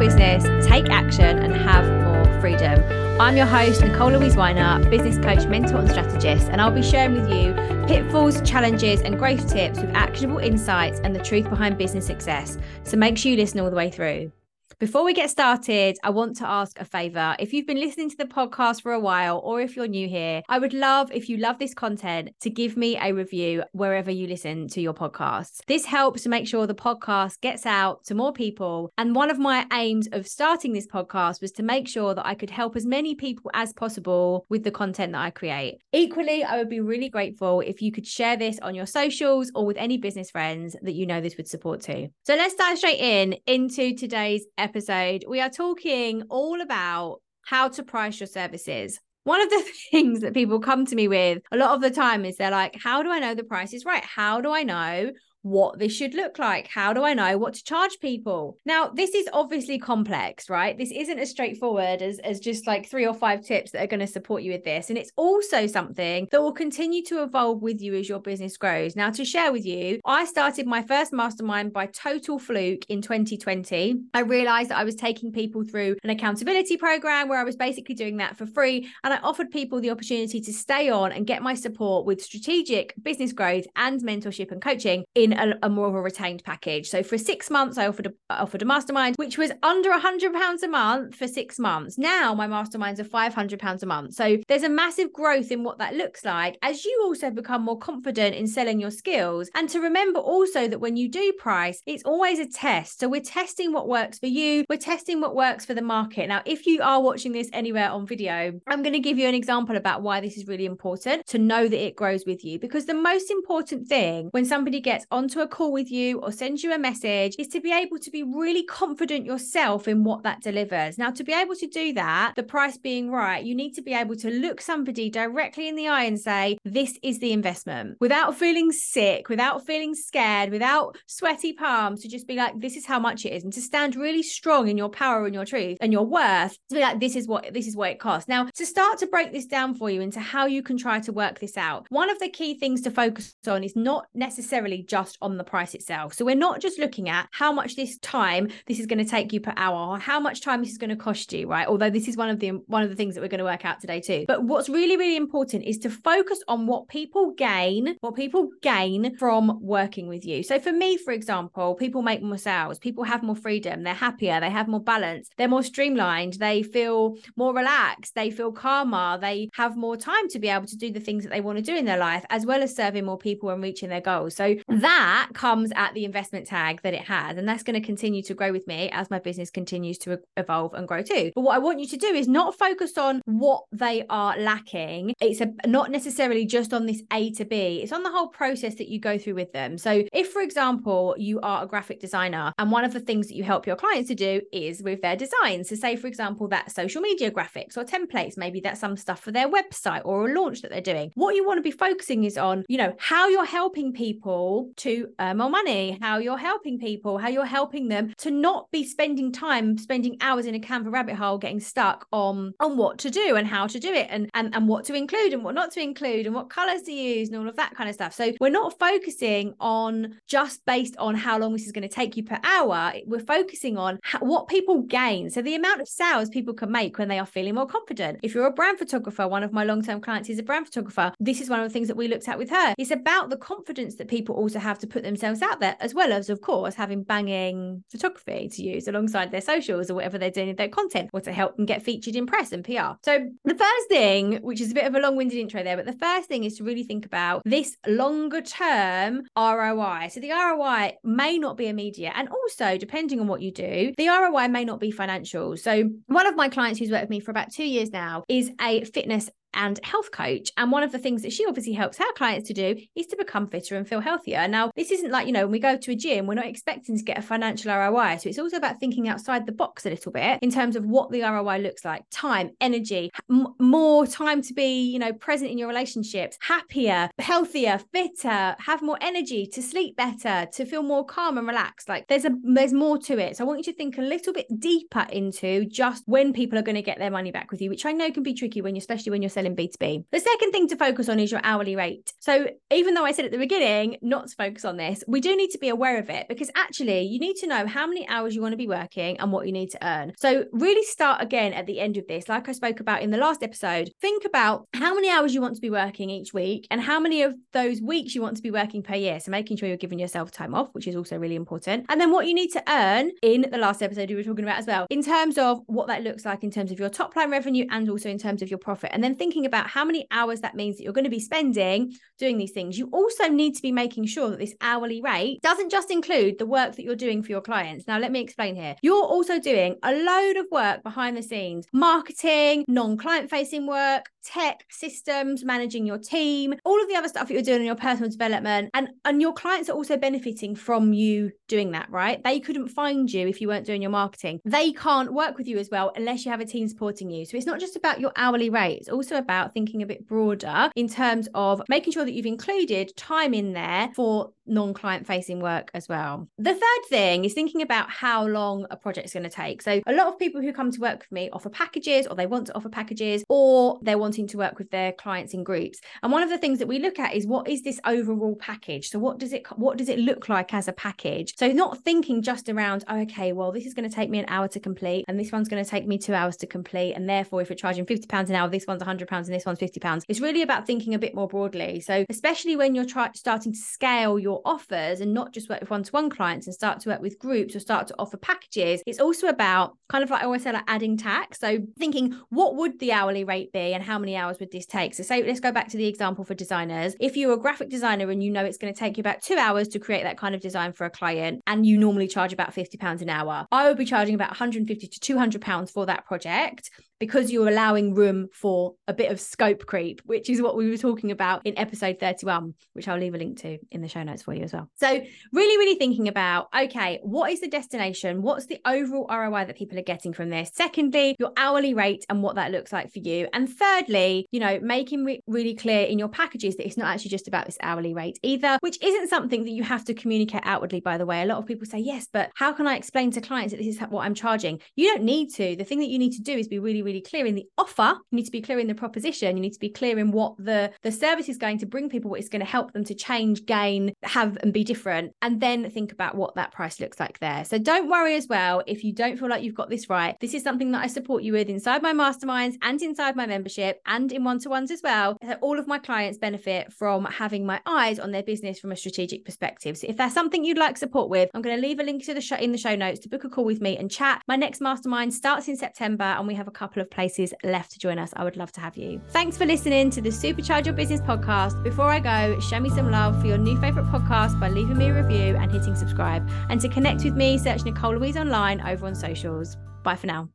business, take action, and have more freedom. I'm your host, Nicole Louise Weiner, business coach, mentor, and strategist, and I'll be sharing with you pitfalls, challenges, and growth tips with actionable insights and the truth behind business success. So make sure you listen all the way through. Before we get started, I want to ask a favor. If you've been listening to the podcast for a while, or if you're new here, I would love if you love this content to give me a review wherever you listen to your podcasts. This helps to make sure the podcast gets out to more people. And one of my aims of starting this podcast was to make sure that I could help as many people as possible with the content that I create. Equally, I would be really grateful if you could share this on your socials or with any business friends that you know this would support too. So let's dive straight in into today's episode episode, we are talking all about how to price your services. One of the things that people come to me with a lot of the time is they're like, How do I know the price is right? How do I know what this should look like. How do I know what to charge people? Now, this is obviously complex, right? This isn't as straightforward as, as just like three or five tips that are going to support you with this. And it's also something that will continue to evolve with you as your business grows. Now, to share with you, I started my first mastermind by total fluke in 2020. I realized that I was taking people through an accountability program where I was basically doing that for free. And I offered people the opportunity to stay on and get my support with strategic business growth and mentorship and coaching in in a, a, more of a retained package. So for six months, I offered a, offered a mastermind, which was under hundred pounds a month for six months. Now my masterminds are five hundred pounds a month. So there's a massive growth in what that looks like as you also become more confident in selling your skills. And to remember also that when you do price, it's always a test. So we're testing what works for you. We're testing what works for the market. Now, if you are watching this anywhere on video, I'm going to give you an example about why this is really important to know that it grows with you. Because the most important thing when somebody gets on onto a call with you or sends you a message is to be able to be really confident yourself in what that delivers. Now, to be able to do that, the price being right, you need to be able to look somebody directly in the eye and say, This is the investment without feeling sick, without feeling scared, without sweaty palms, to just be like, This is how much it is. And to stand really strong in your power and your truth and your worth to be like, This is what this is what it costs. Now, to start to break this down for you into how you can try to work this out, one of the key things to focus on is not necessarily just just on the price itself. So we're not just looking at how much this time this is going to take you per hour or how much time this is going to cost you, right? Although this is one of the one of the things that we're going to work out today too. But what's really really important is to focus on what people gain, what people gain from working with you. So for me, for example, people make more sales, people have more freedom, they're happier, they have more balance, they're more streamlined, they feel more relaxed, they feel calmer, they have more time to be able to do the things that they want to do in their life as well as serving more people and reaching their goals. So that that comes at the investment tag that it has. And that's going to continue to grow with me as my business continues to evolve and grow too. But what I want you to do is not focus on what they are lacking. It's a, not necessarily just on this A to B, it's on the whole process that you go through with them. So, if, for example, you are a graphic designer and one of the things that you help your clients to do is with their designs. So, say, for example, that social media graphics or templates, maybe that's some stuff for their website or a launch that they're doing. What you want to be focusing is on, you know, how you're helping people to to um, earn more money, how you're helping people, how you're helping them to not be spending time spending hours in a Canva rabbit hole getting stuck on on what to do and how to do it and and, and what to include and what not to include and what colors to use and all of that kind of stuff. So we're not focusing on just based on how long this is going to take you per hour. We're focusing on how, what people gain. So the amount of sales people can make when they are feeling more confident. If you're a brand photographer, one of my long-term clients is a brand photographer. This is one of the things that we looked at with her. It's about the confidence that people also have to put themselves out there, as well as, of course, having banging photography to use alongside their socials or whatever they're doing with their content or to help them get featured in press and PR. So, the first thing, which is a bit of a long winded intro there, but the first thing is to really think about this longer term ROI. So, the ROI may not be immediate. And also, depending on what you do, the ROI may not be financial. So, one of my clients who's worked with me for about two years now is a fitness and health coach. And one of the things that she obviously helps her clients to do is to become fitter and feel healthier. Now, this isn't like, you know, when we go to a gym, we're not expecting to get a financial ROI. So it's also about thinking outside the box a little bit in terms of what the ROI looks like time, energy, m- more time to be, you know, present in your relationships, happier, healthier, fitter, have more energy to sleep better, to feel more calm and relaxed. Like there's a there's more to it. So I want you to think a little bit deeper into just when people are going to get their money back with you, which I know can be tricky when you especially when you're selling B2B. The second thing to focus on is your hourly rate. So even though I said at the beginning not to focus on this, we do need to be aware of it because actually you need to know how many hours you want to be working and what you need to earn. So really start again at the end of this, like I spoke about in the last episode. Think about how many hours you want to be working each week and how many of those weeks you want to be working per year. So making sure you're giving yourself time off, which is also really important. And then what you need to earn in the last episode we were talking about as well, in terms of what that looks like in terms of your top line revenue and also in terms of your profit. And then thinking about how many hours that means that you're going to be spending doing these things. You also need to be making sure that this hourly rate doesn't just include the work that you're doing for your clients. Now, let me explain here. You're also doing a load of work behind the scenes, marketing, non client facing work, tech systems, managing your team, all of the other stuff that you're doing in your personal development. And, and your clients are also benefiting from you doing that, right? They couldn't find you if you weren't doing your marketing. They can't work with you as well unless you have a team supporting you. So it's not just about your hourly rate, it's also about thinking a bit broader in terms of making sure that you've included time in there for non client facing work as well. The third thing is thinking about how long a project is going to take. So a lot of people who come to work with me offer packages or they want to offer packages or they're wanting to work with their clients in groups. And one of the things that we look at is what is this overall package? So what does it what does it look like as a package? So not thinking just around, oh, okay, well, this is going to take me an hour to complete and this one's going to take me two hours to complete. And therefore, if you're charging £50 an hour, this one's £100 and this one's £50. It's really about thinking a bit more broadly. So especially when you're try- starting to scale your offers and not just work with one-to-one clients and start to work with groups or start to offer packages, it's also about kind of like I always say, like adding tax. So thinking what would the hourly rate be and how many hours would this take? So say let's go back to the example for designers. If you're a graphic designer and you know it's going to take you about two hours to create that kind of design for a client and you normally charge about 50 pounds an hour, I would be charging about 150 to 200 pounds for that project because you're allowing room for a bit of scope creep, which is what we were talking about in episode 31, which I'll leave a link to in the show notes for you as well. So, really, really thinking about okay, what is the destination? What's the overall ROI that people are getting from this? Secondly, your hourly rate and what that looks like for you. And thirdly, you know, making re- really clear in your packages that it's not actually just about this hourly rate either, which isn't something that you have to communicate outwardly, by the way. A lot of people say, yes, but how can I explain to clients that this is what I'm charging? You don't need to. The thing that you need to do is be really, really clear in the offer. You need to be clear in the proposition. You need to be clear in what the, the service is going to bring people, what it's going to help them to change, gain, have, and be different. And then think about what that price looks like there. So don't worry as well if you don't feel like you've got this right. This is something that I support you with inside my masterminds and inside my membership and in one to ones as well. So all of my clients benefit from having my eyes on their business from a strategic perspective. So if there's something you'd like support with, I'm going to leave a link to the show in the show notes to book a call with me and chat. My next mastermind starts in September and we have a couple of places left to join us. I would love to have you. Thanks for listening to the Supercharge Your Business podcast. Before I go, show me some love for your new favorite podcast by leaving me a review and hitting subscribe. And to connect with me, search Nicole Louise online over on socials. Bye for now.